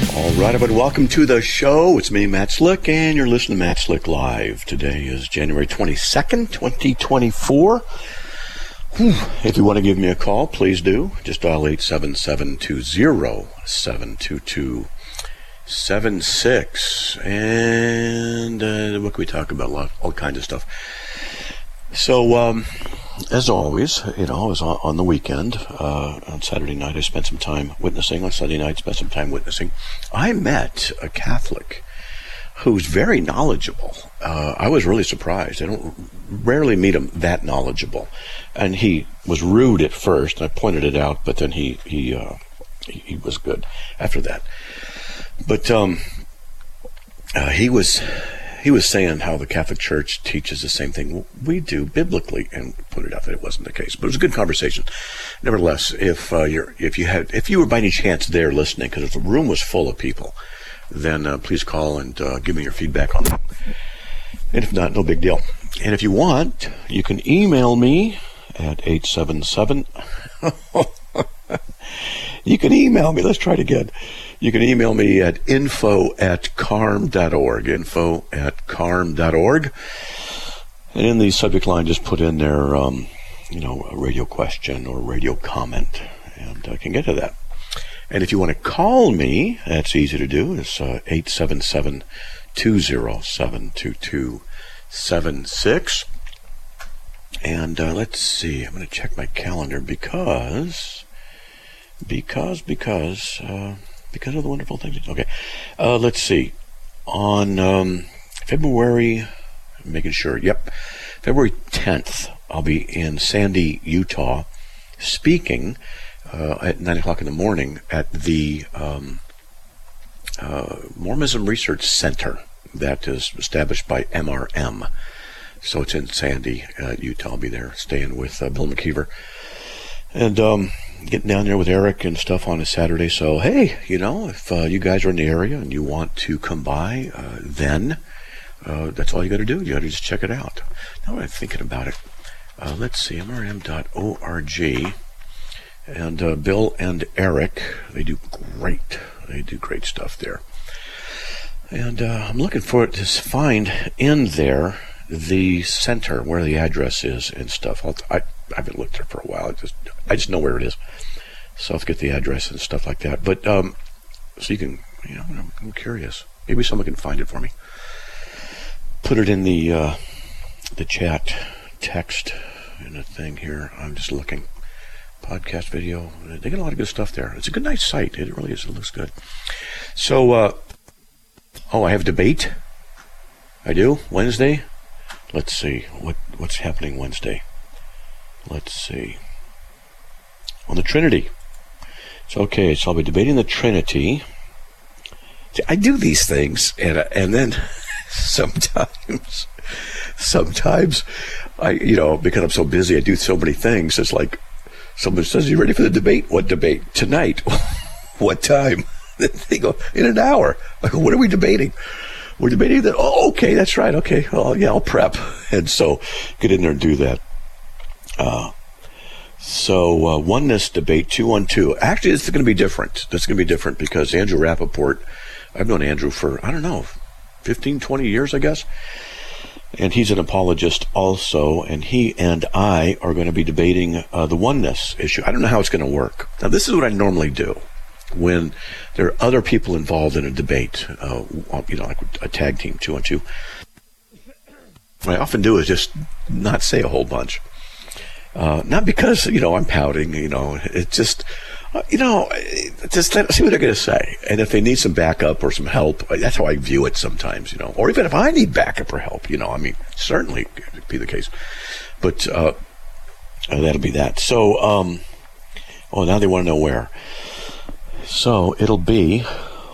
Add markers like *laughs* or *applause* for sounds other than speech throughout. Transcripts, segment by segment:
All right, everybody, welcome to the show. It's me, Matt Slick, and you're listening to Matt Slick Live. Today is January 22nd, 2024. If you want to give me a call, please do. Just dial 877-20-722-76. And uh, what can we talk about? All kinds of stuff. So, um, as always, you know, I was on, on the weekend. Uh, on Saturday night, I spent some time witnessing. On Sunday night, I spent some time witnessing. I met a Catholic who's very knowledgeable. Uh, I was really surprised. I don't rarely meet him that knowledgeable, and he was rude at first. I pointed it out, but then he he uh, he, he, was good after that. But um, uh, he was he was saying how the Catholic Church teaches the same thing we do biblically, and pointed out that it wasn't the case. But it was a good conversation. Nevertheless, if uh, you're if you had if you were by any chance there listening, because if the room was full of people then uh, please call and uh, give me your feedback on that. And if not, no big deal. And if you want, you can email me at 877. *laughs* you can email me. Let's try it again. You can email me at info at carm.org. Info at carm.org. And in the subject line, just put in there, um, you know, a radio question or radio comment, and I can get to that. And if you want to call me, that's easy to do. It's uh, 877 207 2276. And uh, let's see, I'm going to check my calendar because, because, because, uh, because of the wonderful things. Okay, uh, let's see. On um, February, making sure, yep, February 10th, I'll be in Sandy, Utah, speaking uh, at 9 o'clock in the morning at the um, uh, Mormonism Research Center that is established by MRM. So it's in Sandy, uh, Utah. I'll be there staying with uh, Bill McKeever. And um, getting down there with Eric and stuff on a Saturday. So, hey, you know, if uh, you guys are in the area and you want to come by, uh, then uh, that's all you got to do. You got to just check it out. Now I'm thinking about it. Uh, let's see, mrm.org. And uh, Bill and Eric, they do great. They do great stuff there. And uh, I'm looking for it to find in there the center where the address is and stuff. I'll, I, I haven't looked there for a while. I just I just know where it is. So I'll get the address and stuff like that. But um, so you can, you know, I'm, I'm, curious. Maybe someone can find it for me. Put it in the uh, the chat text in a thing here. I'm just looking podcast video. They get a lot of good stuff there. It's a good, nice site. It really is. It looks good. So, uh, oh, I have debate. I do Wednesday. Let's see what what's happening Wednesday. Let's see on the Trinity. It's okay. So I'll be debating the Trinity. See, I do these things, and and then *laughs* sometimes, sometimes I you know because I'm so busy, I do so many things. It's like Someone says, You ready for the debate? What debate? Tonight. *laughs* what time? *laughs* they go, In an hour. I go, What are we debating? We're debating that. Oh, okay, that's right. Okay. Oh, yeah, I'll prep. And so get in there and do that. Uh, so uh, oneness debate two one two. Actually, it's going to be different. That's going to be different because Andrew Rappaport, I've known Andrew for I don't know, 15, 20 years, I guess and he's an apologist also, and he and I are going to be debating uh, the oneness issue. I don't know how it's going to work. Now, this is what I normally do when there are other people involved in a debate, uh, you know, like a tag team, two on two. What I often do is just not say a whole bunch. Uh, not because, you know, I'm pouting, you know, it's just you know, just let, see what they're going to say. And if they need some backup or some help, that's how I view it sometimes, you know. Or even if I need backup or help, you know, I mean, certainly be the case. But uh, uh, that'll be that. So, um, oh, now they want to know where. So it'll be,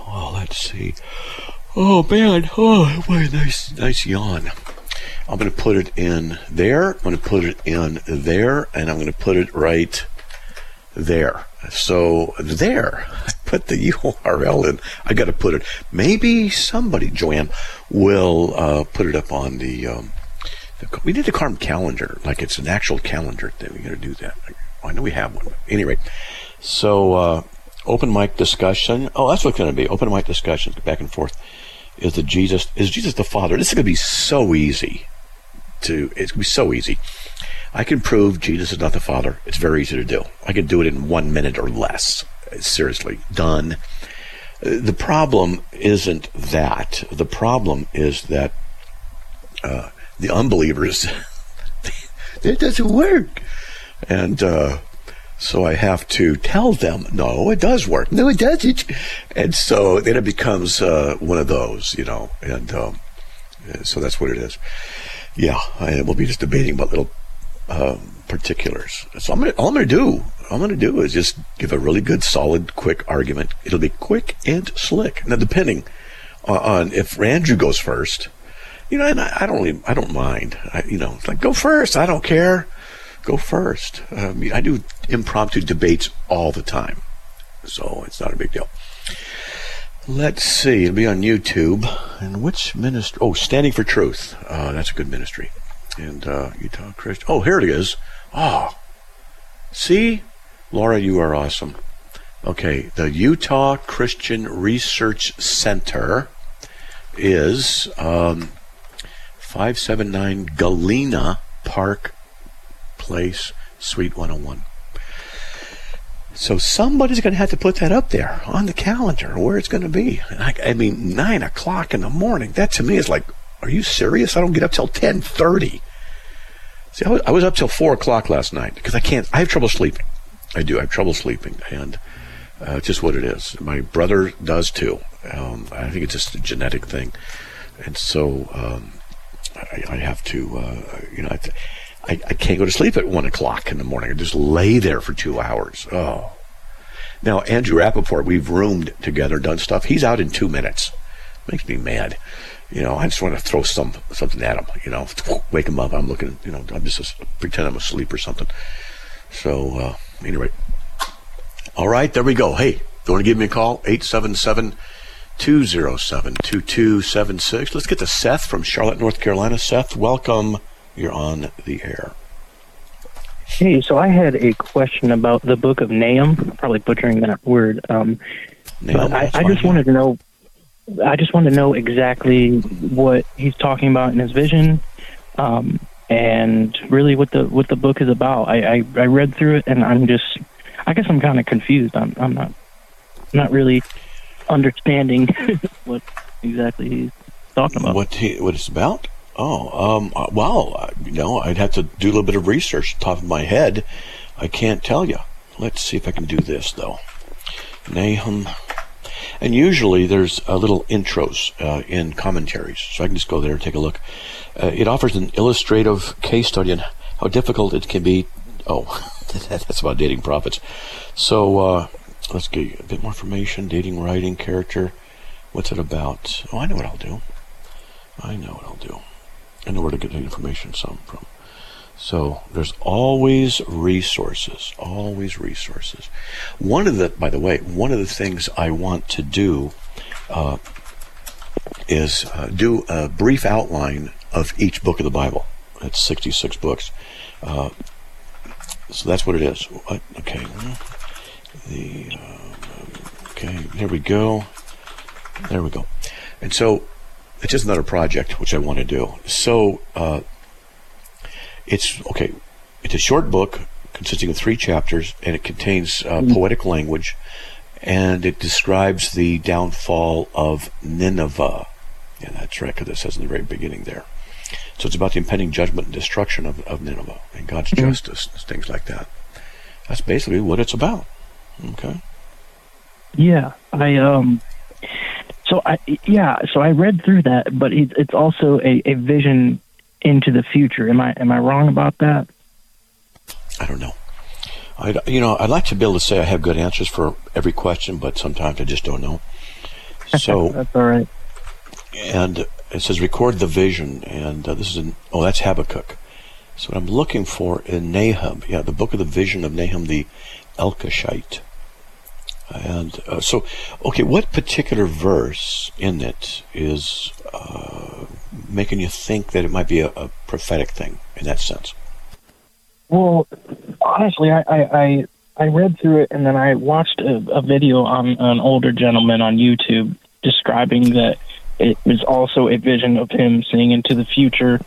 well, let's see. Oh man, oh what a nice nice yawn. I'm going to put it in there. I'm going to put it in there, and I'm going to put it right there. So there, *laughs* I put the URL in. I got to put it. Maybe somebody, Joanne, will uh, put it up on the. Um, the we need the Carm calendar, like it's an actual calendar. That we got to do that. I know we have one. Anyway, so uh, open mic discussion. Oh, that's what's going to be open mic discussions back and forth. Is the Jesus is Jesus the Father? This is going to be so easy. To it's so easy. I can prove Jesus is not the Father. It's very easy to do. I can do it in one minute or less. Seriously, done. The problem isn't that. The problem is that uh, the unbelievers, *laughs* it doesn't work. And uh, so I have to tell them, no, it does work. No, it doesn't. And so then it becomes uh, one of those, you know. And um, so that's what it is. Yeah, I will be just debating about little um, particulars. So I'm gonna, all I'm going to do, all I'm going to do is just give a really good, solid, quick argument. It'll be quick and slick. Now, depending on, on if Andrew goes first, you know, and I, I don't really, I don't mind. I, you know, like go first. I don't care. Go first. Mean, I do impromptu debates all the time, so it's not a big deal. Let's see. It'll be on YouTube. And which ministry? Oh, Standing for Truth. Uh, that's a good ministry and uh, Utah Christian. Oh, here it is. Oh, see, Laura, you are awesome. Okay, the Utah Christian Research Center is um, 579 Galena Park Place, Suite 101. So somebody's going to have to put that up there on the calendar where it's going to be. I, I mean, nine o'clock in the morning. That to me is like, are you serious? I don't get up till ten thirty. See, I was, I was up till four o'clock last night because I can't. I have trouble sleeping. I do. I have trouble sleeping, and uh, just what it is. My brother does too. Um, I think it's just a genetic thing, and so um, I, I, have to. Uh, you know, I, I, can't go to sleep at one o'clock in the morning. I just lay there for two hours. Oh. Now Andrew Rappaport, we've roomed together, done stuff. He's out in two minutes. Makes me mad you know, I just want to throw some something at him, you know, *laughs* wake him up. I'm looking, you know, I'm just pretend I'm asleep or something. So, uh, anyway, all right, there we go. Hey, you want to give me a call? 877 207 2276. Let's get to Seth from Charlotte, North Carolina. Seth, welcome. You're on the air. Hey, so I had a question about the book of Nahum. Probably butchering that word. Um, Nahum, I, I just wanted to know I just want to know exactly what he's talking about in his vision, um, and really what the what the book is about. I, I, I read through it, and I'm just, I guess I'm kind of confused. I'm I'm not not really understanding *laughs* what exactly he's talking about. What he what it's about? Oh, um, uh, well, you know, I'd have to do a little bit of research. Top of my head, I can't tell you. Let's see if I can do this though. Nahum and usually there's a little intros uh, in commentaries, so I can just go there and take a look. Uh, it offers an illustrative case study on how difficult it can be. Oh, *laughs* that's about dating prophets. So uh, let's get a bit more information. Dating, writing, character. What's it about? Oh, I know what I'll do. I know what I'll do. Know where to get the information some from. So there's always resources, always resources. One of the, by the way, one of the things I want to do uh, is uh, do a brief outline of each book of the Bible. It's 66 books. Uh, so that's what it is. Okay. The, uh, okay, there we go. There we go. And so it's just another project which I want to do. So uh, it's okay. It's a short book consisting of three chapters, and it contains uh, mm-hmm. poetic language, and it describes the downfall of Nineveh. Yeah, that's right, because it says in the very beginning there. So it's about the impending judgment and destruction of, of Nineveh and God's mm-hmm. justice, things like that. That's basically what it's about. Okay. Yeah, I um. So I yeah, so I read through that, but it, it's also a, a vision into the future. Am I am I wrong about that? I don't know. I you know I'd like to be able to say I have good answers for every question, but sometimes I just don't know. *laughs* So that's all right. and it says record the vision, and uh, this is in oh that's Habakkuk. So what I'm looking for in Nahum, yeah, the book of the vision of Nahum the Elkoshite. And uh, so, okay, what particular verse in it is uh, making you think that it might be a, a, prophetic thing in that sense? Well, honestly, I, I, I read through it and then I watched a, a video on an older gentleman on YouTube describing that it was also a vision of him seeing into the future.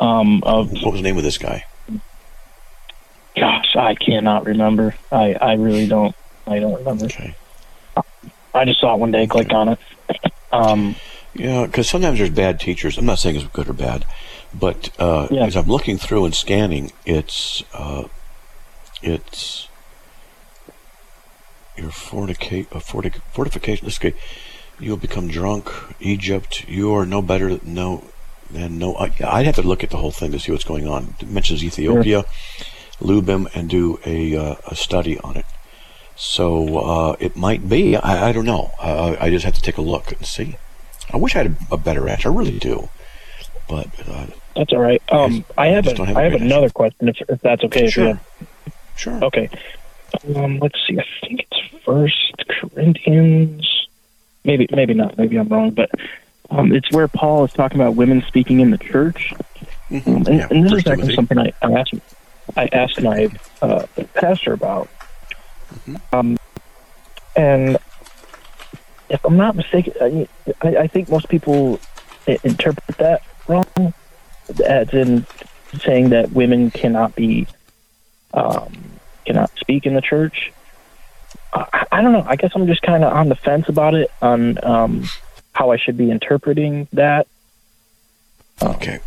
Um, of what was the name of this guy? Gosh, I cannot remember. I, I really don't. I don't remember. Okay. I just saw it one day, clicked on it. Um, yeah, because sometimes there's bad teachers. I'm not saying it's good or bad, but uh, yeah. as I'm looking through and scanning, it's uh, it's your fortica- uh, fortic- fortification. Guy, you'll become drunk. Egypt, you are no better no than no. I, I'd have to look at the whole thing to see what's going on. It mentions Ethiopia, sure. Lubim, and do a uh, a study on it. So uh, it might be. I, I don't know. Uh, I just have to take a look and see. I wish I had a, a better answer. I really do. But uh, that's all right. Um, I, I have, a, have, I have another question, if, if that's okay. Sure. Sure. Okay. Um, let's see. I think it's First Corinthians. Maybe, maybe not. Maybe I'm wrong. But um, it's where Paul is talking about women speaking in the church, mm-hmm. um, and, yeah, and, this is actually something I, I asked. I asked my uh, pastor about Mm-hmm. Um, and if I'm not mistaken, I, I think most people interpret that wrong, as in saying that women cannot be um, cannot speak in the church. I, I don't know. I guess I'm just kind of on the fence about it on um, how I should be interpreting that. Okay.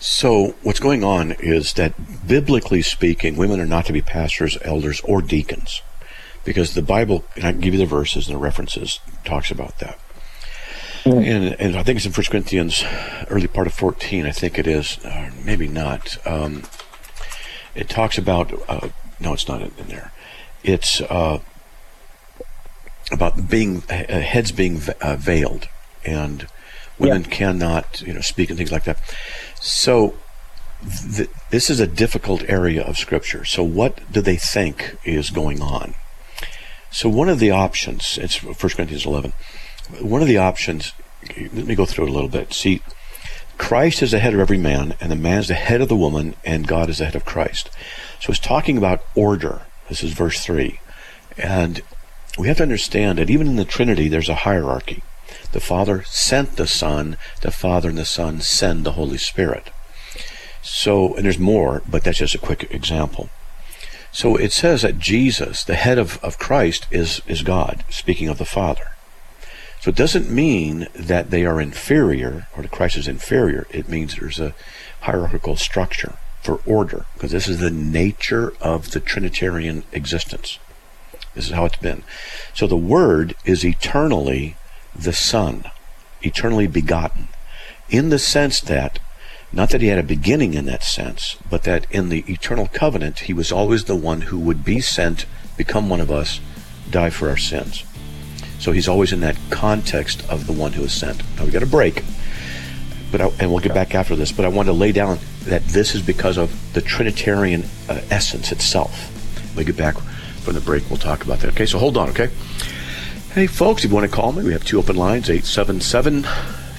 So, what's going on is that biblically speaking, women are not to be pastors, elders, or deacons. Because the Bible, and I can give you the verses and the references, talks about that. Mm. And, and I think it's in 1 Corinthians, early part of 14, I think it is, uh, maybe not. Um, it talks about, uh, no, it's not in, in there. It's uh, about being, uh, heads being uh, veiled. And women yeah. cannot, you know, speak and things like that. So th- this is a difficult area of Scripture. So what do they think is going on? So one of the options, it's 1 Corinthians 11, one of the options, let me go through it a little bit. See, Christ is the head of every man, and the man is the head of the woman, and God is the head of Christ. So it's talking about order. This is verse 3. And we have to understand that even in the Trinity, there's a hierarchy. The Father sent the Son, the Father and the Son send the Holy Spirit. So, and there's more, but that's just a quick example. So it says that Jesus, the head of, of Christ, is, is God, speaking of the Father. So it doesn't mean that they are inferior or that Christ is inferior. It means there's a hierarchical structure for order, because this is the nature of the Trinitarian existence. This is how it's been. So the Word is eternally the Son, eternally begotten, in the sense that, not that he had a beginning in that sense, but that in the eternal covenant, he was always the one who would be sent, become one of us, die for our sins. So he's always in that context of the one who is sent. Now we got a break, but I, and we'll get back after this. But I want to lay down that this is because of the Trinitarian uh, essence itself. We get back from the break, we'll talk about that. Okay, so hold on. Okay. Hey, folks, if you want to call me, we have two open lines 877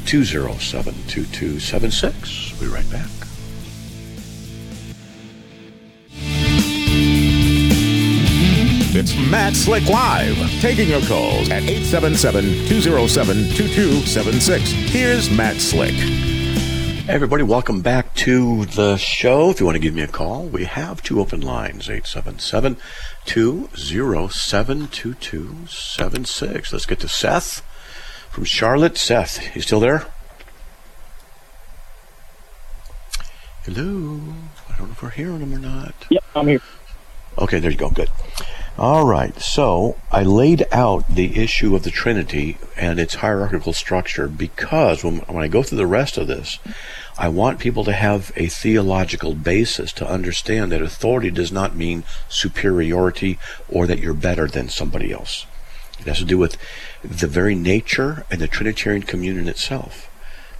207 2276. We'll be right back. It's Matt Slick Live, taking your calls at 877 207 2276. Here's Matt Slick. Hey everybody, welcome back to the show. If you want to give me a call, we have two open lines 877 207 2276. Let's get to Seth from Charlotte. Seth, you still there? Hello. I don't know if we're hearing him or not. Yep, I'm here. Okay, there you go. Good. All right. So I laid out the issue of the Trinity and its hierarchical structure because when, when I go through the rest of this, I want people to have a theological basis to understand that authority does not mean superiority or that you're better than somebody else. It has to do with the very nature and the Trinitarian communion itself.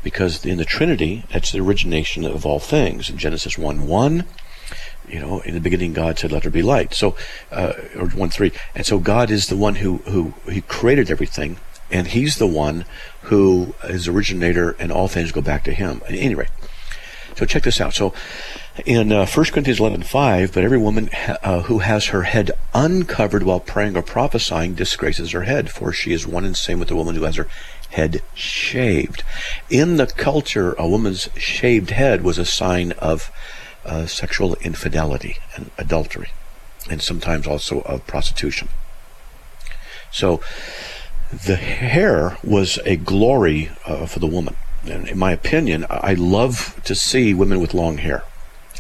Because in the Trinity, that's the origination of all things. In Genesis 1 1, you know, in the beginning, God said, "Let there be light." So, uh, or one three, and so God is the one who who He created everything, and He's the one who is originator, and all things go back to Him. At any rate, so check this out. So, in uh, 1 Corinthians eleven five, but every woman uh, who has her head uncovered while praying or prophesying disgraces her head, for she is one and same with the woman who has her head shaved. In the culture, a woman's shaved head was a sign of uh, sexual infidelity and adultery, and sometimes also of prostitution. So the hair was a glory uh, for the woman. And in my opinion, I love to see women with long hair.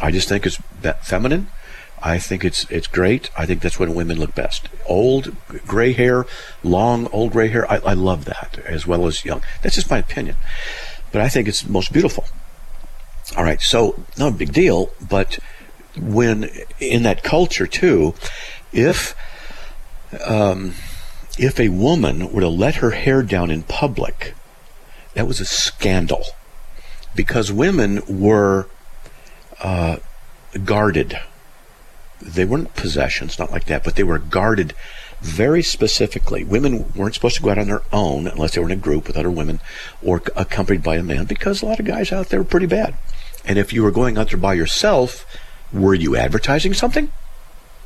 I just think it's feminine. I think it's it's great. I think that's when women look best. Old gray hair, long old gray hair. I, I love that as well as young. That's just my opinion, but I think it's most beautiful. All right, so not a big deal, but when in that culture too, if um, if a woman were to let her hair down in public, that was a scandal because women were uh, guarded. They weren't possessions, not like that, but they were guarded very specifically. Women weren't supposed to go out on their own unless they were in a group with other women or accompanied by a man because a lot of guys out there were pretty bad. And if you were going out there by yourself, were you advertising something?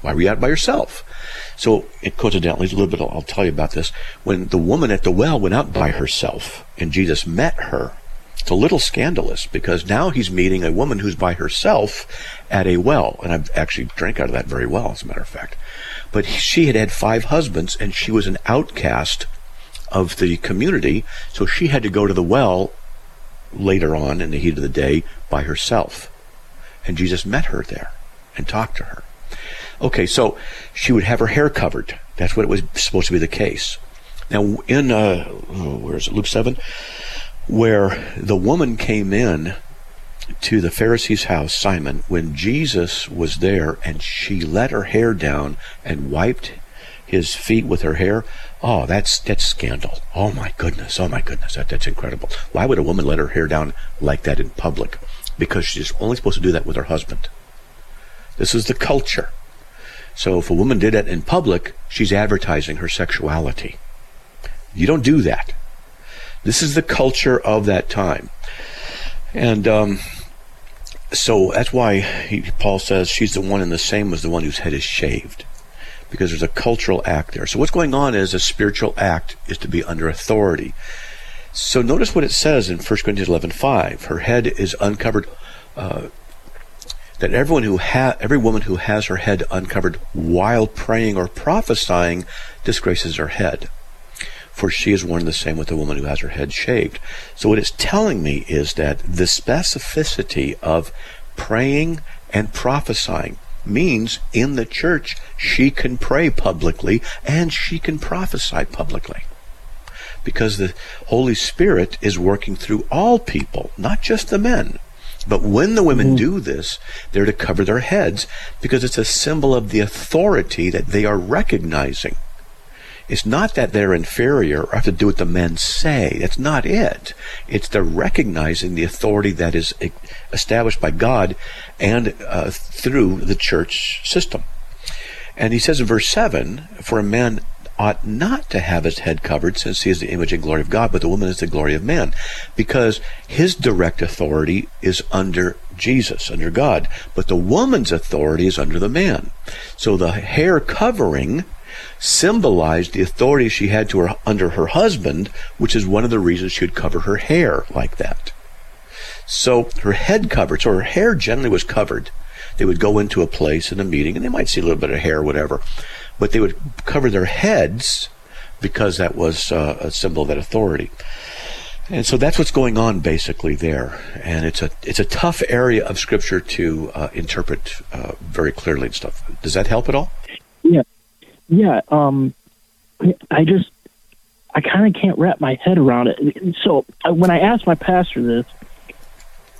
Why were you out by yourself? So, it, coincidentally, a little bit, I'll tell you about this. When the woman at the well went out by herself and Jesus met her, it's a little scandalous because now he's meeting a woman who's by herself at a well. And I've actually drank out of that very well, as a matter of fact. But she had had five husbands and she was an outcast of the community. So she had to go to the well later on in the heat of the day by herself. And Jesus met her there and talked to her. Okay, so she would have her hair covered. That's what it was supposed to be the case. Now, in, uh, oh, where is it, Luke 7, where the woman came in to the Pharisee's house, Simon, when Jesus was there and she let her hair down and wiped his feet with her hair. Oh, that's that's scandal. Oh my goodness. Oh my goodness. That, that's incredible. Why would a woman let her hair down like that in public? Because she's only supposed to do that with her husband. This is the culture. So if a woman did that in public, she's advertising her sexuality. You don't do that. This is the culture of that time. And um, so that's why he, Paul says she's the one and the same as the one whose head is shaved because there's a cultural act there. So what's going on is a spiritual act is to be under authority. So notice what it says in 1 Corinthians 11:5. Her head is uncovered. Uh, that everyone who ha- every woman who has her head uncovered while praying or prophesying disgraces her head. For she is one the same with the woman who has her head shaved. So what it's telling me is that the specificity of praying and prophesying means in the church she can pray publicly and she can prophesy publicly. Because the Holy Spirit is working through all people, not just the men. But when the women mm-hmm. do this, they're to cover their heads because it's a symbol of the authority that they are recognizing. It's not that they're inferior or have to do what the men say. That's not it. It's the recognizing the authority that is established by God and uh, through the church system. And he says in verse 7 For a man ought not to have his head covered, since he is the image and glory of God, but the woman is the glory of man. Because his direct authority is under Jesus, under God, but the woman's authority is under the man. So the hair covering symbolized the authority she had to her under her husband, which is one of the reasons she would cover her hair like that. So her head covered, so her hair generally was covered. They would go into a place in a meeting and they might see a little bit of hair whatever, but they would cover their heads because that was uh, a symbol of that authority. And so that's what's going on basically there, and it's a it's a tough area of scripture to uh, interpret uh, very clearly and stuff. Does that help at all? Yeah, um, I just I kind of can't wrap my head around it. So uh, when I asked my pastor this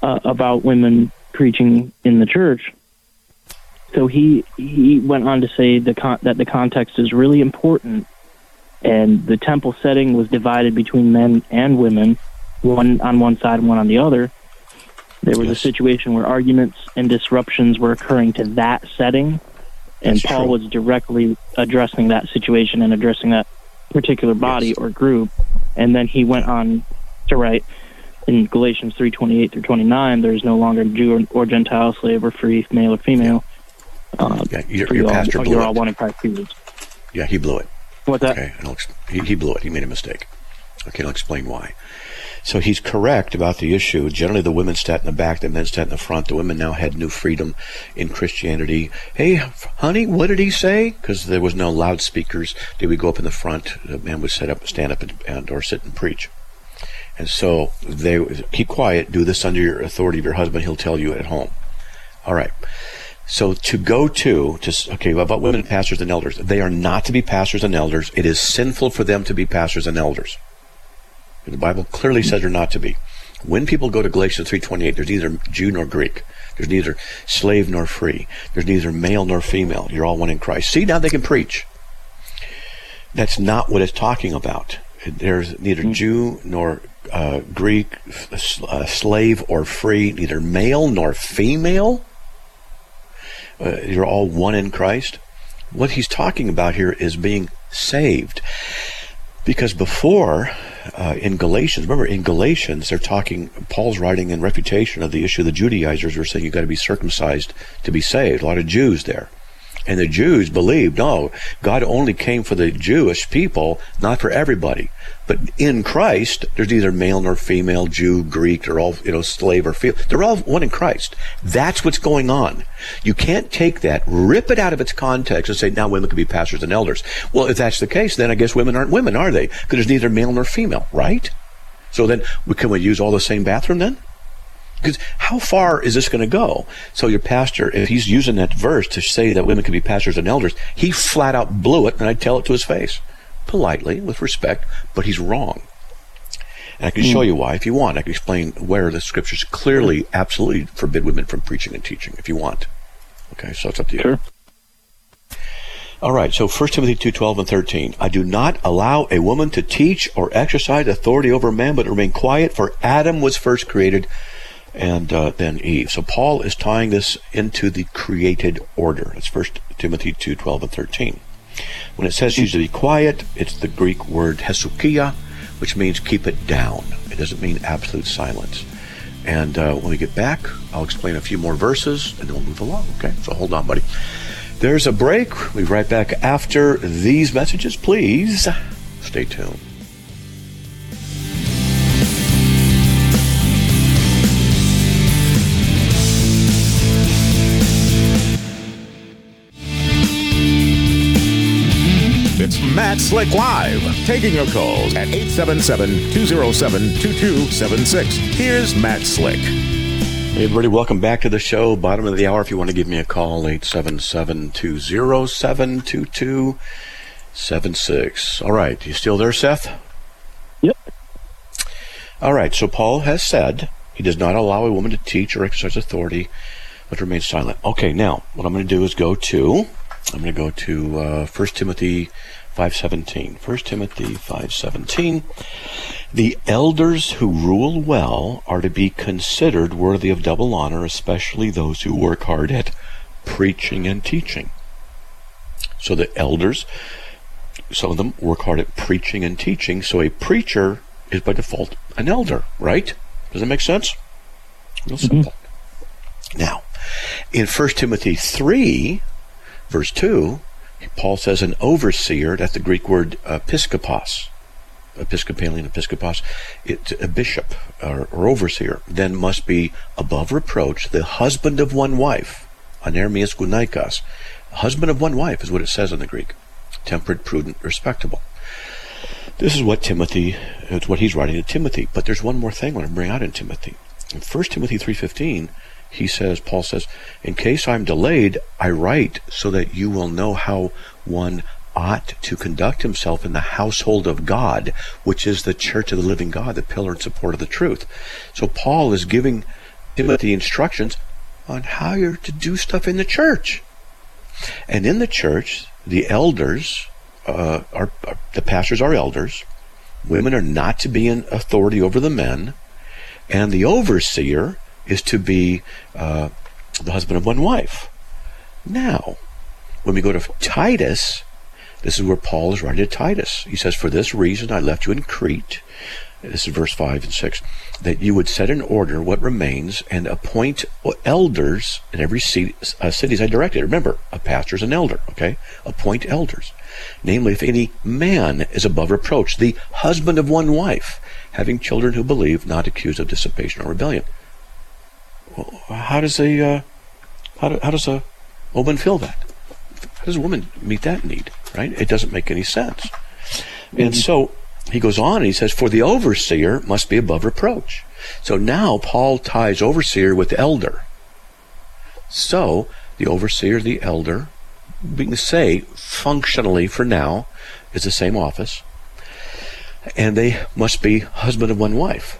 uh, about women preaching in the church, so he he went on to say the con- that the context is really important and the temple setting was divided between men and women, one on one side and one on the other. There was yes. a situation where arguments and disruptions were occurring to that setting, and That's Paul true. was directly addressing that situation and addressing that particular body yes. or group. And then he went on to write in Galatians 3:28 through 29, there is no longer Jew or, Gentile, slave or free, male or female. Uh, yeah, your, your pastor all, blew you're it. all one in Christ Jesus. Yeah, he blew it. What's that? Okay, he, he blew it. He made a mistake. Okay, I'll explain why. So he's correct about the issue. Generally, the women sat in the back, the men sat in the front. The women now had new freedom in Christianity. Hey, honey, what did he say? Because there was no loudspeakers. Did we go up in the front? The man would set up, stand up, and, and or sit and preach. And so they keep quiet. Do this under your authority of your husband. He'll tell you at home. All right. So to go to, to okay, about women pastors and elders, they are not to be pastors and elders. It is sinful for them to be pastors and elders. The Bible clearly says they're not to be. When people go to Galatians 3.28, there's neither Jew nor Greek. There's neither slave nor free. There's neither male nor female. You're all one in Christ. See, now they can preach. That's not what it's talking about. There's neither mm-hmm. Jew nor uh, Greek, uh, slave or free, neither male nor female. Uh, you're all one in Christ. What he's talking about here is being saved. Because before, uh, in Galatians, remember in Galatians, they're talking, Paul's writing in refutation of the issue the Judaizers were saying you've got to be circumcised to be saved. A lot of Jews there. And the Jews believed, no, God only came for the Jewish people, not for everybody. But in Christ, there's neither male nor female, Jew, Greek, they're all, you know, slave or free. They're all one in Christ. That's what's going on. You can't take that, rip it out of its context and say, now women can be pastors and elders. Well, if that's the case, then I guess women aren't women, are they? Because there's neither male nor female, right? So then, can we use all the same bathroom then? Because how far is this going to go? So your pastor, if he's using that verse to say that women can be pastors and elders, he flat out blew it, and I'd tell it to his face, politely, with respect, but he's wrong. And I can show hmm. you why if you want. I can explain where the scriptures clearly, absolutely forbid women from preaching and teaching if you want. Okay, so it's up to you. Sure. All right, so 1 Timothy 2 12 and 13. I do not allow a woman to teach or exercise authority over a man, but remain quiet, for Adam was first created and uh, then Eve. So Paul is tying this into the created order. It's First Timothy 2 12 and 13. When it says she's to be quiet, it's the Greek word hesukia, which means keep it down. It doesn't mean absolute silence. And uh, when we get back, I'll explain a few more verses and then we'll move along. Okay? So hold on, buddy. There's a break. We'll be right back after these messages. Please stay tuned. Matt Slick Live, taking your calls at 877-207-2276. Here's Matt Slick. Hey everybody, welcome back to the show. Bottom of the hour, if you want to give me a call, 877-207-2276. All right, you still there, Seth? Yep. All right, so Paul has said he does not allow a woman to teach or exercise authority, but remain silent. Okay, now, what I'm going to do is go to, I'm going to go to uh, 1 Timothy 517. 1 Timothy 517. The elders who rule well are to be considered worthy of double honor, especially those who work hard at preaching and teaching. So the elders, some of them work hard at preaching and teaching. So a preacher is by default an elder, right? Does that make sense? Real mm-hmm. simple. Mm-hmm. Now, in 1 Timothy 3, verse 2, Paul says an overseer, that's the Greek word episkopos, Episcopalian episkopos, it's a bishop or, or, overseer, then must be above reproach, the husband of one wife, anermias gunaikos. Husband of one wife is what it says in the Greek. Temperate, prudent, respectable. This is what Timothy, it's what he's writing to Timothy. But there's one more thing I want to bring out in Timothy. In 1 Timothy 3.15, he says, Paul says, in case I'm delayed, I write so that you will know how one ought to conduct himself in the household of God, which is the church of the living God, the pillar and support of the truth. So Paul is giving Timothy instructions on how you're to do stuff in the church. And in the church, the elders uh, are, are, the pastors are elders. Women are not to be in authority over the men, and the overseer is to be uh, the husband of one wife. Now, when we go to Titus, this is where Paul is writing to Titus. He says, For this reason I left you in Crete. This is verse 5 and 6. That you would set in order what remains and appoint elders in every city, uh, cities I directed. Remember, a pastor is an elder, okay? Appoint elders. Namely, if any man is above reproach, the husband of one wife, having children who believe, not accused of dissipation or rebellion. How does a uh, how, do, how does a woman feel that? How does a woman meet that need? Right? It doesn't make any sense. Mm-hmm. And so he goes on and he says, "For the overseer must be above reproach." So now Paul ties overseer with elder. So the overseer, the elder, we can say functionally for now is the same office, and they must be husband of one wife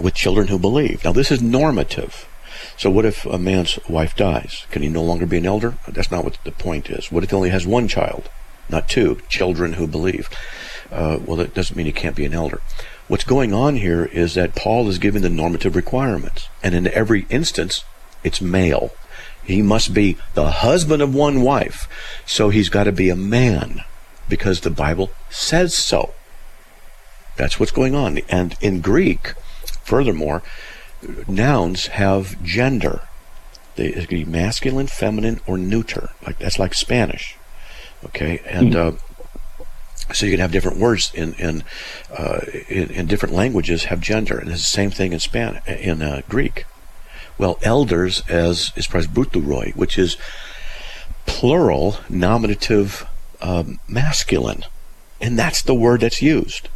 with children who believe. Now, this is normative. So, what if a man's wife dies? Can he no longer be an elder? That's not what the point is. What if he only has one child, not two, children who believe? Uh, well, that doesn't mean he can't be an elder. What's going on here is that Paul is giving the normative requirements, and in every instance, it's male. He must be the husband of one wife, so he's got to be a man because the Bible says so. That's what's going on. And in Greek, Furthermore, nouns have gender. They it can be masculine, feminine, or neuter. Like that's like Spanish. Okay, and mm-hmm. uh, so you can have different words in in, uh, in, in different languages have gender, and it's the same thing in Span in uh, Greek. Well, elders as is presbyteroi, which is plural nominative um, masculine, and that's the word that's used.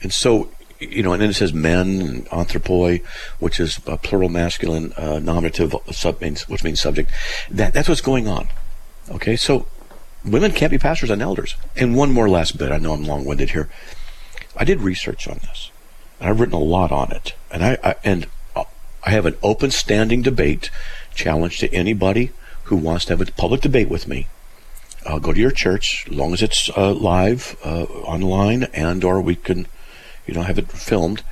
And so you know, and then it says men, anthropoi, which is a plural masculine uh, nominative, sub means, which means subject. That that's what's going on. Okay, so women can't be pastors and elders. And one more last bit. I know I'm long-winded here. I did research on this. And I've written a lot on it, and I, I and I have an open standing debate challenge to anybody who wants to have a public debate with me. I'll go to your church, as long as it's uh, live, uh, online, and or we can you know, have it filmed.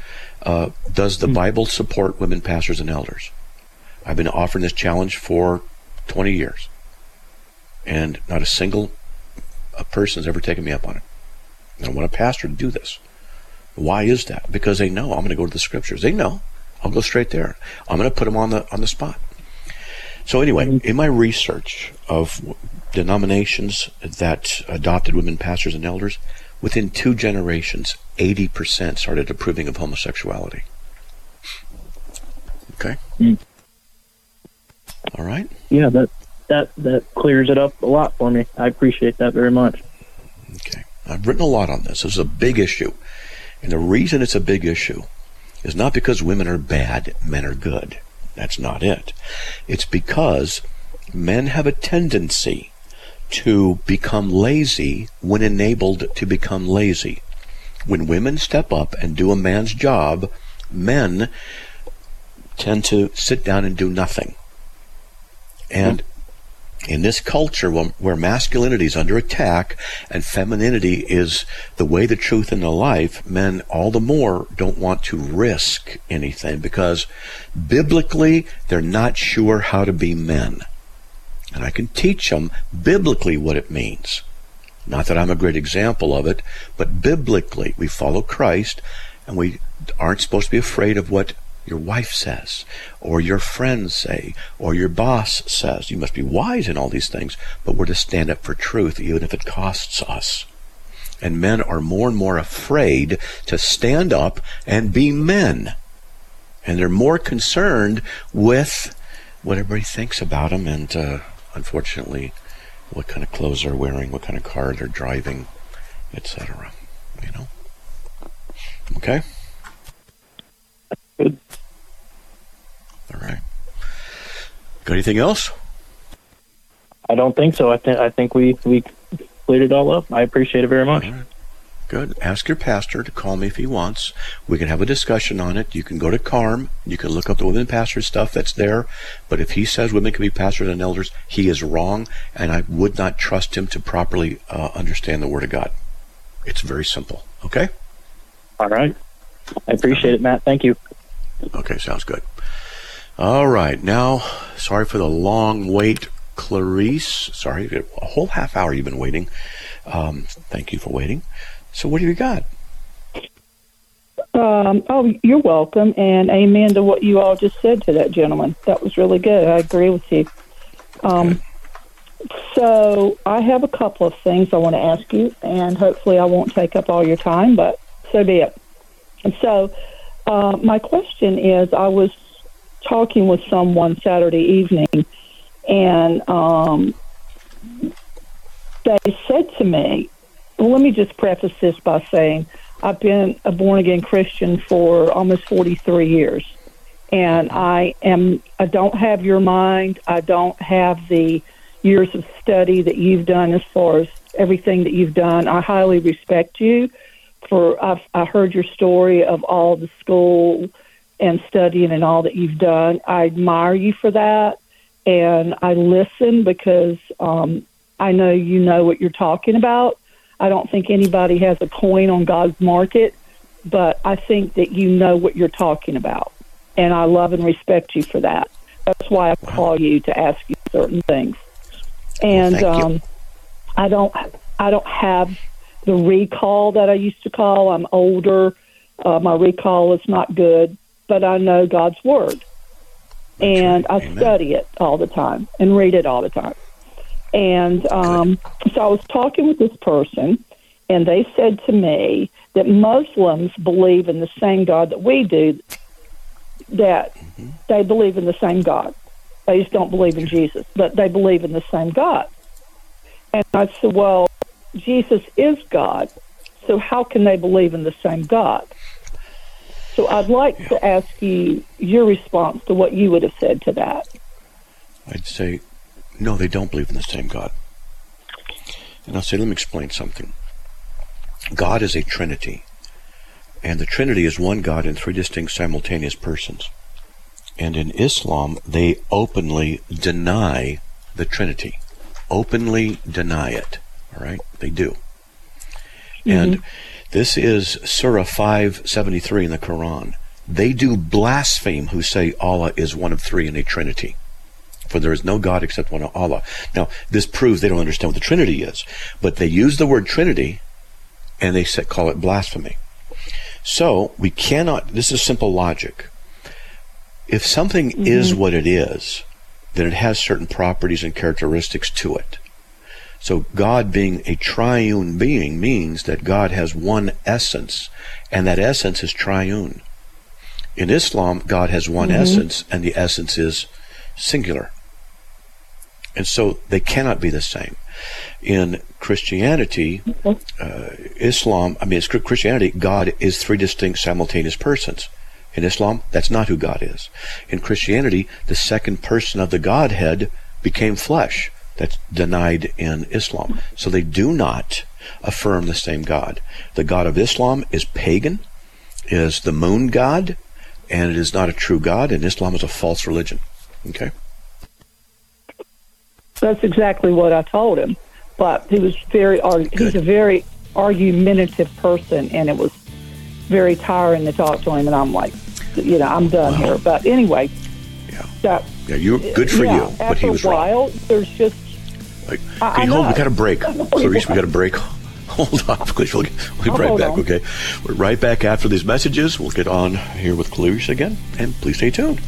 Uh, does the mm Bible support women pastors and elders? I've been offering this challenge for 20 years, and not a single a person has ever taken me up on it. I want a pastor to do this. Why is that? Because they know I'm going to go to the scriptures. They know. I'll go straight there. I'm going to put them on the on the spot. So anyway, mm-hmm. in my research of denominations that adopted women pastors and elders, within two generations, 80% started approving of homosexuality. Okay? Mm. All right? Yeah, that, that, that clears it up a lot for me. I appreciate that very much. Okay. I've written a lot on this. This is a big issue. And the reason it's a big issue is not because women are bad, men are good. That's not it. It's because men have a tendency to become lazy when enabled to become lazy. When women step up and do a man's job, men tend to sit down and do nothing. And in this culture where masculinity is under attack and femininity is the way, the truth, and the life, men all the more don't want to risk anything because biblically they're not sure how to be men. And I can teach them biblically what it means. Not that I'm a great example of it, but biblically, we follow Christ and we aren't supposed to be afraid of what your wife says, or your friends say, or your boss says. You must be wise in all these things, but we're to stand up for truth even if it costs us. And men are more and more afraid to stand up and be men. And they're more concerned with what everybody thinks about them and uh, unfortunately, what kind of clothes they're wearing, what kind of car they're driving, etc. You know. Okay. Good. All right. Got anything else? I don't think so. I think I think we we cleared it all up. I appreciate it very much. Good. Ask your pastor to call me if he wants. We can have a discussion on it. You can go to CARM. You can look up the women pastor stuff that's there. But if he says women can be pastors and elders, he is wrong, and I would not trust him to properly uh, understand the Word of God. It's very simple. Okay? All right. I appreciate it, Matt. Thank you. Okay, sounds good. All right. Now, sorry for the long wait, Clarice. Sorry, a whole half hour you've been waiting. Um, thank you for waiting. So, what do you got? Um, oh, you're welcome, and amen to what you all just said to that gentleman. That was really good. I agree with you. Um, so, I have a couple of things I want to ask you, and hopefully, I won't take up all your time, but so be it. And so, uh, my question is I was talking with someone Saturday evening, and um, they said to me, well, let me just preface this by saying I've been a born again Christian for almost 43 years. And I am, I don't have your mind. I don't have the years of study that you've done as far as everything that you've done. I highly respect you for, I've, I heard your story of all the school and studying and all that you've done. I admire you for that. And I listen because um, I know you know what you're talking about. I don't think anybody has a coin on God's market, but I think that you know what you're talking about. And I love and respect you for that. That's why I wow. call you to ask you certain things. And well, um, I don't I don't have the recall that I used to call. I'm older. Uh, my recall is not good, but I know God's word. and I Amen. study it all the time and read it all the time. And um, so I was talking with this person, and they said to me that Muslims believe in the same God that we do, that mm-hmm. they believe in the same God. They just don't believe in Jesus, but they believe in the same God. And I said, well, Jesus is God, so how can they believe in the same God? So I'd like yeah. to ask you your response to what you would have said to that. I'd say no, they don't believe in the same God. And I'll say, let me explain something. God is a Trinity. And the Trinity is one God in three distinct simultaneous persons. And in Islam, they openly deny the Trinity. Openly deny it. All right? They do. Mm-hmm. And this is Surah 573 in the Quran. They do blaspheme who say Allah is one of three in a Trinity for there is no God except one Allah. Now, this proves they don't understand what the Trinity is, but they use the word Trinity and they call it blasphemy. So, we cannot, this is simple logic. If something mm-hmm. is what it is, then it has certain properties and characteristics to it. So God being a triune being means that God has one essence, and that essence is triune. In Islam, God has one mm-hmm. essence, and the essence is singular. And so they cannot be the same. In Christianity, uh, Islam, I mean, it's Christianity, God is three distinct simultaneous persons. In Islam, that's not who God is. In Christianity, the second person of the Godhead became flesh. That's denied in Islam. So they do not affirm the same God. The God of Islam is pagan, is the moon god, and it is not a true God, and Islam is a false religion. Okay? That's exactly what I told him. But he was very, he's a very argumentative person, and it was very tiring to talk to him. And I'm like, you know, I'm done here. But anyway, yeah, that, yeah, you good for yeah, you. But he was a while, wrong. there's just. Like, I, I hold, we got a break, *laughs* Clarice. We got a break. *laughs* Hold on, please. *laughs* We'll, we'll be right back. On. Okay, we're right back after these messages. We'll get on here with Clarice again, and please stay tuned.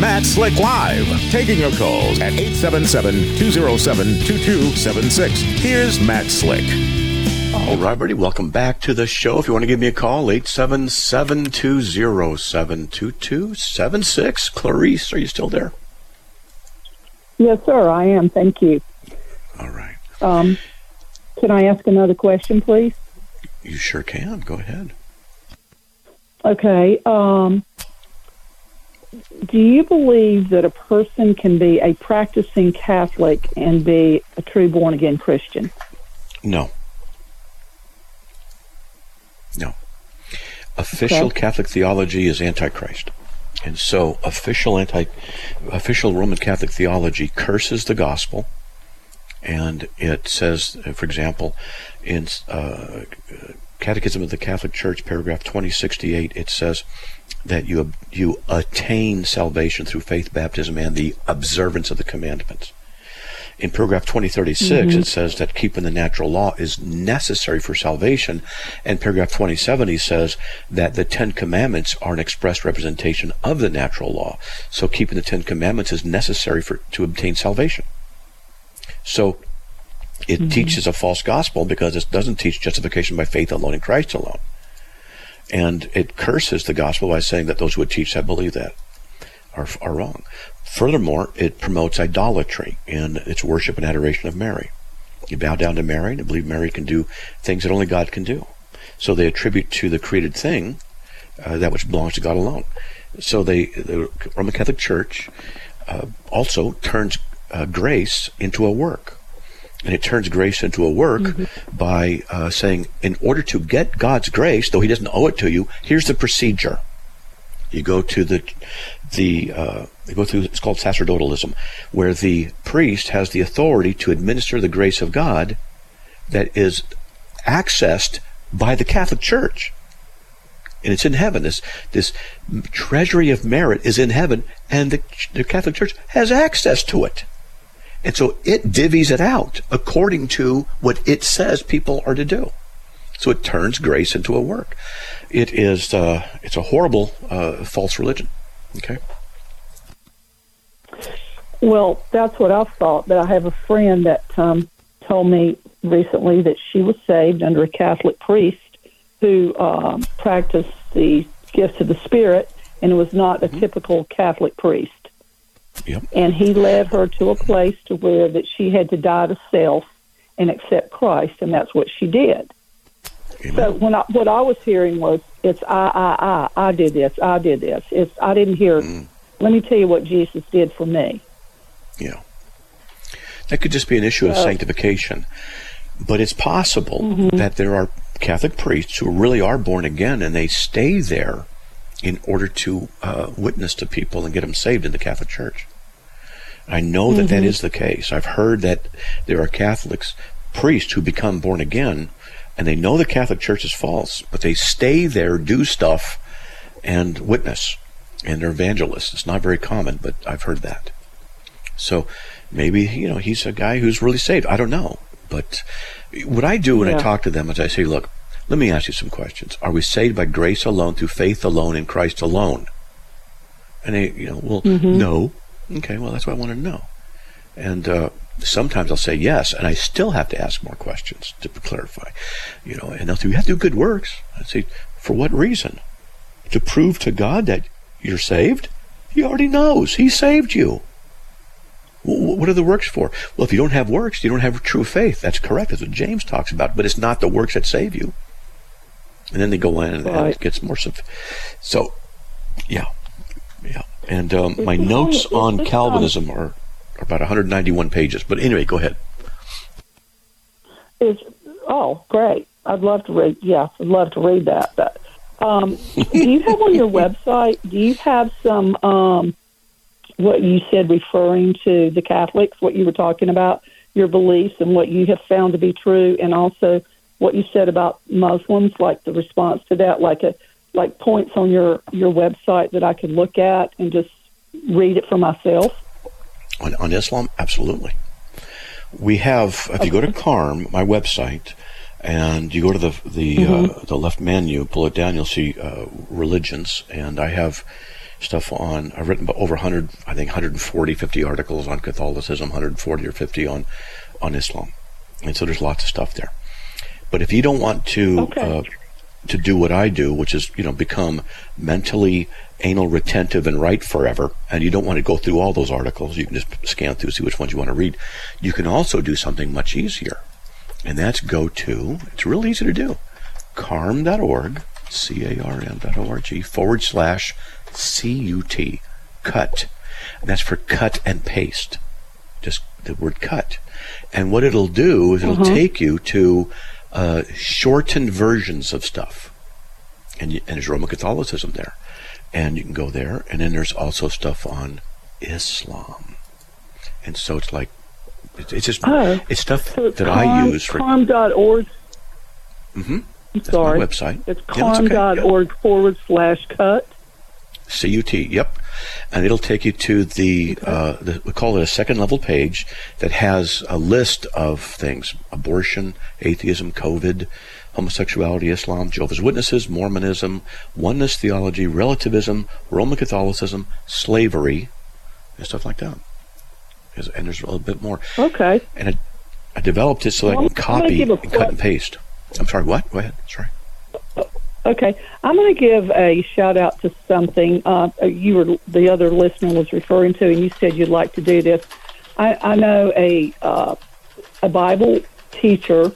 Matt Slick Live, taking your calls at 877-207-2276. Here's Matt Slick. All right, everybody, welcome back to the show. If you want to give me a call, 877-207-2276. Clarice, are you still there? Yes, sir, I am. Thank you. All right. Um, can I ask another question, please? You sure can. Go ahead. Okay. Um, do you believe that a person can be a practicing Catholic and be a true born again Christian? No. No. Official okay. Catholic theology is antichrist. And so official anti official Roman Catholic theology curses the gospel and it says for example in uh, Catechism of the Catholic Church paragraph 2068 it says that you you attain salvation through faith baptism and the observance of the commandments in paragraph 2036, mm-hmm. it says that keeping the natural law is necessary for salvation. And paragraph 2070 says that the Ten Commandments are an express representation of the natural law. So keeping the Ten Commandments is necessary for to obtain salvation. So it mm-hmm. teaches a false gospel because it doesn't teach justification by faith alone in Christ alone. And it curses the gospel by saying that those who would teach that believe that are, are wrong. Furthermore, it promotes idolatry in its worship and adoration of Mary. You bow down to Mary and believe Mary can do things that only God can do. So they attribute to the created thing uh, that which belongs to God alone. So they, the Roman Catholic Church uh, also turns uh, grace into a work. And it turns grace into a work mm-hmm. by uh, saying, in order to get God's grace, though He doesn't owe it to you, here's the procedure. You go to the the uh, they go through it's called sacerdotalism, where the priest has the authority to administer the grace of God that is accessed by the Catholic Church. And it's in heaven. This this treasury of merit is in heaven, and the, the Catholic Church has access to it. And so it divvies it out according to what it says people are to do. So it turns grace into a work. It is uh, it's a horrible uh, false religion. Okay. Well, that's what I thought. But I have a friend that um, told me recently that she was saved under a Catholic priest who um, practiced the gifts of the Spirit, and was not a mm-hmm. typical Catholic priest. Yep. And he led her to a place to where that she had to die to self and accept Christ, and that's what she did. Amen. So when I, what I was hearing was, it's I, I, I, I did this, I did this. It's I didn't hear. Mm. Let me tell you what Jesus did for me. Yeah, that could just be an issue of sanctification, but it's possible mm-hmm. that there are Catholic priests who really are born again and they stay there in order to uh, witness to people and get them saved in the Catholic Church. I know that mm-hmm. that is the case. I've heard that there are Catholics priests who become born again and they know the Catholic Church is false, but they stay there, do stuff, and witness. And they're evangelists. It's not very common, but I've heard that. So maybe, you know, he's a guy who's really saved. I don't know. But what I do when yeah. I talk to them is I say, look, let me ask you some questions. Are we saved by grace alone, through faith alone, in Christ alone? And they, you know, well, mm-hmm. no. Okay, well, that's what I want to know. And uh, sometimes I'll say yes, and I still have to ask more questions to clarify. You know, and they'll say, you have to do good works. I say, for what reason? To prove to God that you're saved? He already knows. He saved you. What are the works for? Well, if you don't have works, you don't have true faith. That's correct. That's what James talks about. But it's not the works that save you. And then they go in and, right. and it gets more. So, yeah. And um, my notes on Calvinism are about 191 pages. But anyway, go ahead. Is oh great! I'd love to read. Yeah, I'd love to read that. But um, do you have on your *laughs* website? Do you have some um, what you said referring to the Catholics? What you were talking about your beliefs and what you have found to be true, and also what you said about Muslims, like the response to that, like a like points on your your website that I could look at and just read it for myself on, on Islam? Absolutely. We have, if you go to CARM, my website, and you go to the the uh, mm-hmm. uh, the left menu, pull it down, you'll see uh, religions, and I have stuff on. I've written over 100, I think 140, 50 articles on Catholicism, 140 or 50 on on Islam, and so there's lots of stuff there. But if you don't want to okay. uh, to do what I do, which is you know become mentally anal retentive and write forever, and you don't want to go through all those articles, you can just scan through, see which ones you want to read. You can also do something much easier, and that's go to, it's real easy to do, carm.org, C A R M.org, forward slash C U T, cut. And that's for cut and paste. Just the word cut. And what it'll do is it'll mm-hmm. take you to uh, shortened versions of stuff. And, you, and there's Roman Catholicism there. And you can go there. And then there's also stuff on Islam. And so it's like, it's, it's just, oh, it's stuff so that I use for. Carm.org. Mm-hmm. I'm sorry. website. It's carm.org yeah. forward slash cut. CUT, yep. And it'll take you to the, uh, the, we call it a second level page that has a list of things abortion, atheism, COVID, homosexuality, Islam, Jehovah's Witnesses, Mormonism, oneness theology, relativism, Roman Catholicism, slavery, and stuff like that. And there's a little bit more. Okay. And I developed it so well, I can copy and cut and paste. I'm sorry, what? Go ahead. Sorry. Okay, I'm going to give a shout out to something uh, you were the other listener was referring to, and you said you'd like to do this. I, I know a uh, a Bible teacher.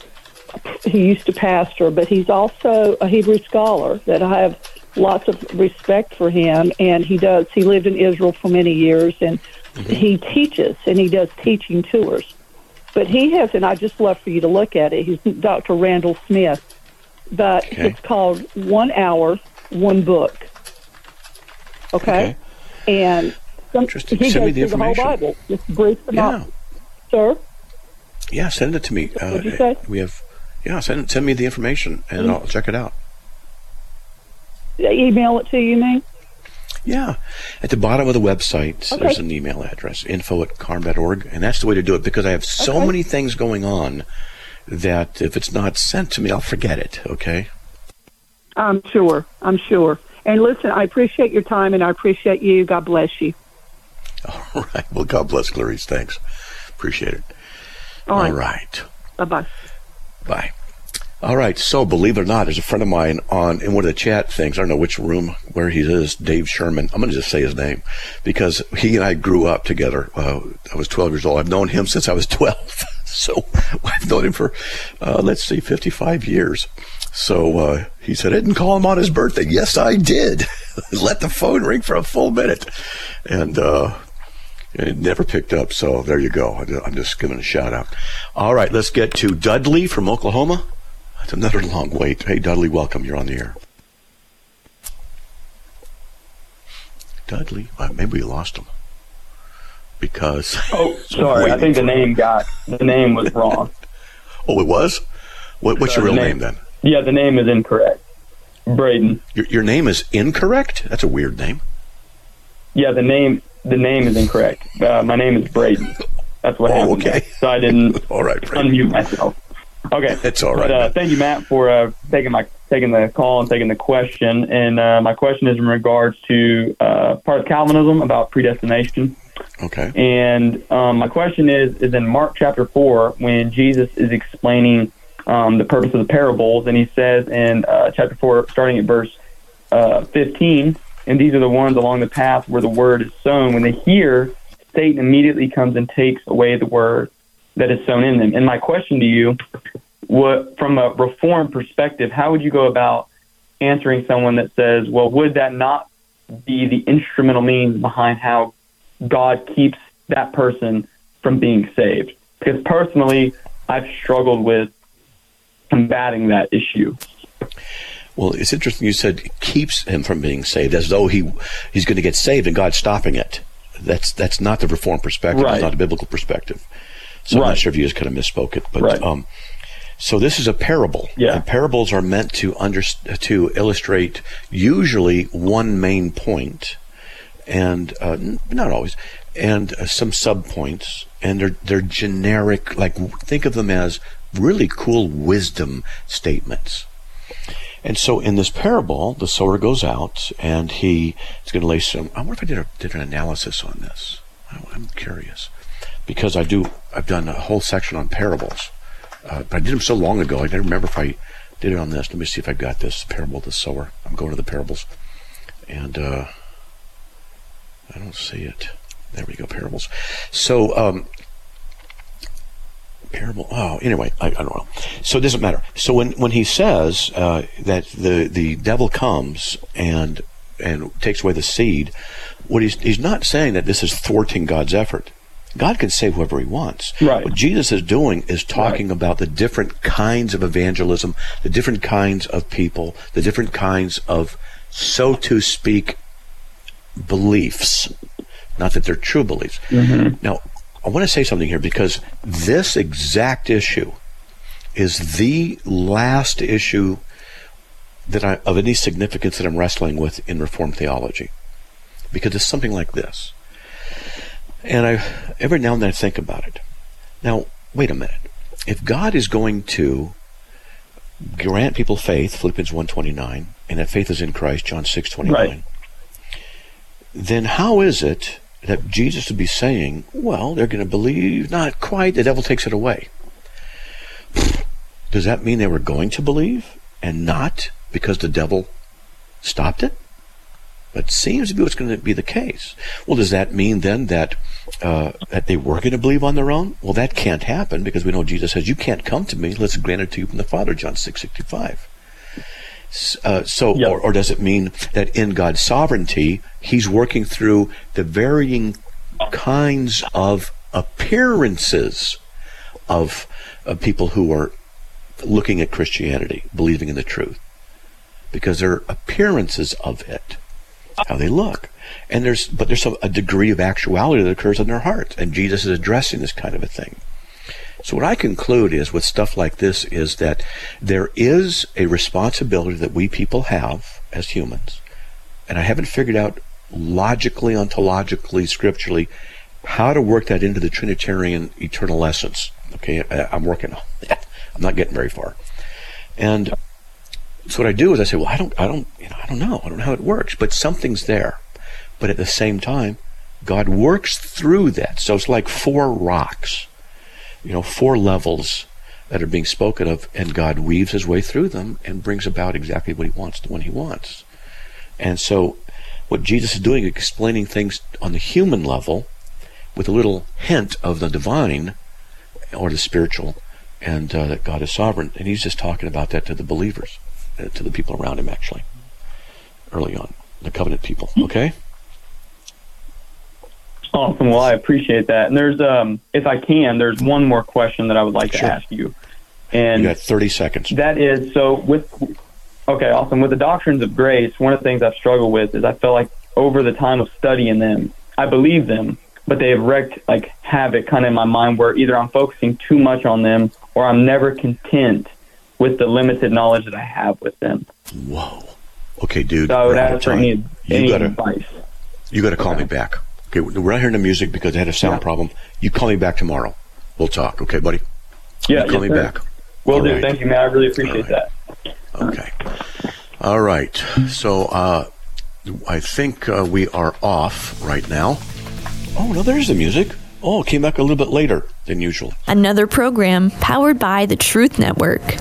He used to pastor, but he's also a Hebrew scholar that I have lots of respect for him. And he does. He lived in Israel for many years, and mm-hmm. he teaches and he does teaching tours. But he has, and I just love for you to look at it. He's Dr. Randall Smith but okay. it's called One Hour, One Book. Okay? okay. And some, Interesting. he send me the information. the whole Bible, just brief yeah. Sir? Yeah, send it to me. Uh, you say? We have, yeah, send, send me the information and mm-hmm. I'll check it out. Email it to you, mean? Yeah. At the bottom of the website, okay. there's an email address, info at carm.org. And that's the way to do it because I have so okay. many things going on that if it's not sent to me, I'll forget it. Okay. I'm sure. I'm sure. And listen, I appreciate your time and I appreciate you. God bless you. *laughs* All right. Well, God bless Clarice. Thanks. Appreciate it. All right. All right. Bye bye. Bye. All right. So, believe it or not, there's a friend of mine on in one of the chat things. I don't know which room where he is. Dave Sherman. I'm going to just say his name because he and I grew up together. Uh, I was 12 years old. I've known him since I was *laughs* 12. So *laughs* I've known him for, uh, let's see, 55 years. So uh, he said, I didn't call him on his birthday. Yes, I did. *laughs* Let the phone ring for a full minute. And, uh, it never picked up. So there you go. I'm just giving a shout out. All right, let's get to Dudley from Oklahoma. That's another long wait. Hey, Dudley, welcome. You're on the air. Dudley, well, maybe we lost him because. *laughs* Oh, sorry. I think the name got the name was wrong. oh, it was. What, what's uh, your real name, name, then? Yeah, the name is incorrect. Braden. Your, your name is incorrect. That's a weird name. Yeah, the name the name is incorrect. Uh, my name is Braden. That's what oh, happened. Okay. So I didn't *laughs* all right, Braden. unmute myself. Okay, *laughs* it's all right. But, uh, thank you, Matt, for uh, taking my taking the call and taking the question. And uh, my question is in regards to uh, part of Calvinism about predestination. Okay. And um, my question is is in Mark chapter four when Jesus is explaining um, the purpose of the parables, and he says in uh, chapter four, starting at verse uh, fifteen, and these are the ones along the path where the word is sown. When they hear, Satan immediately comes and takes away the word that is sown in them. And my question to you, what from a reform perspective, how would you go about answering someone that says, "Well, would that not be the instrumental means behind how God keeps that person from being saved. Because personally, I've struggled with combating that issue. Well, it's interesting you said keeps him from being saved, as though he he's going to get saved and God's stopping it. That's that's not the reform perspective. Right. It's not a biblical perspective. So right. I'm not sure if you just kind of misspoke it, but right. um, so this is a parable. Yeah. And parables are meant to under, to illustrate usually one main point and uh, not always, and uh, some subpoints, and they're they're generic. Like think of them as really cool wisdom statements. And so in this parable, the sower goes out and he is going to lay some. I wonder if I did, a, did an analysis on this. I'm curious because I do. I've done a whole section on parables, uh, but I did them so long ago. I don't remember if I did it on this. Let me see if I got this parable of the sower. I'm going to the parables, and. Uh, I don't see it. There we go, parables. So, um, parable. Oh, anyway, I, I, don't know. So it doesn't matter. So when when he says uh, that the the devil comes and and takes away the seed, what he's he's not saying that this is thwarting God's effort. God can save whoever he wants. Right. What Jesus is doing is talking Right. about the different kinds of evangelism, the different kinds of people, the different kinds of, so to speak, beliefs. Not that they're true beliefs. Mm-hmm. Now, I want to say something here because this exact issue is the last issue that I, of any significance that I'm wrestling with in Reformed theology. Because it's something like this. And I every now and then I think about it. Now, wait a minute. If God is going to grant people faith, Philippians 1.29, and that faith is in Christ, John 6.29, Right. Then how is it that Jesus would be saying, well, they're going to believe? Not quite. The devil takes it away. Does that mean they were going to believe and not because the devil stopped it? That seems to be what's going to be the case. Well, does that mean then that uh, that they were going to believe on their own? Well, that can't happen because we know Jesus says, "You can't come to me unless it's granted to you from the Father." John six sixty five. Uh, so, Yep. or, or does it mean that in God's sovereignty, He's working through the varying kinds of appearances of, of people who are looking at Christianity, believing in the truth, because there are appearances of it, how they look, and there's but there's some, a degree of actuality that occurs in their hearts, and Jesus is addressing this kind of a thing. So what I conclude is with stuff like this is that there is a responsibility that we people have as humans, and I haven't figured out logically, ontologically, scripturally how to work that into the Trinitarian eternal essence. Okay, I- I'm working on that. I'm not getting very far, and so what I do is I say, well, I don't, I don't, you know, I don't know, I don't know how it works, but something's there. But at the same time, God works through that. So it's like four rocks you know, four levels that are being spoken of, and God weaves his way through them and brings about exactly what he wants to when he wants. And so, what Jesus is doing explaining things on the human level with a little hint of the divine or the spiritual, and uh, that God is sovereign. And he's just talking about that to the believers, uh, to the people around him, actually, early on, the covenant people. Okay? Awesome. Well, I appreciate that. And there's, um, if I can, there's one more question that I would like Sure. to ask you. And You got 30 seconds. That is so with okay, awesome. With the doctrines of grace, one of the things I've struggled with is I feel like over the time of studying them, I believe them, but they have wreaked like havoc kind of in my mind where either I'm focusing too much on them or I'm never content with the limited knowledge that I have with them. Whoa. Okay, dude. So I would ask for any, You any gotta- advice. You got to call Okay. me back. Okay, we're not hearing the music because I had a sound Yeah. problem. You call me back tomorrow. We'll talk. Okay, buddy. Yeah, you call yes, me sir. back. Will All do. right. Thank you, man. I really appreciate All right. that. Okay. All right. So uh, I think uh, we are off right now. Oh no, there's the music. Oh, it came back a little bit later than usual. Another program powered by the Truth Network.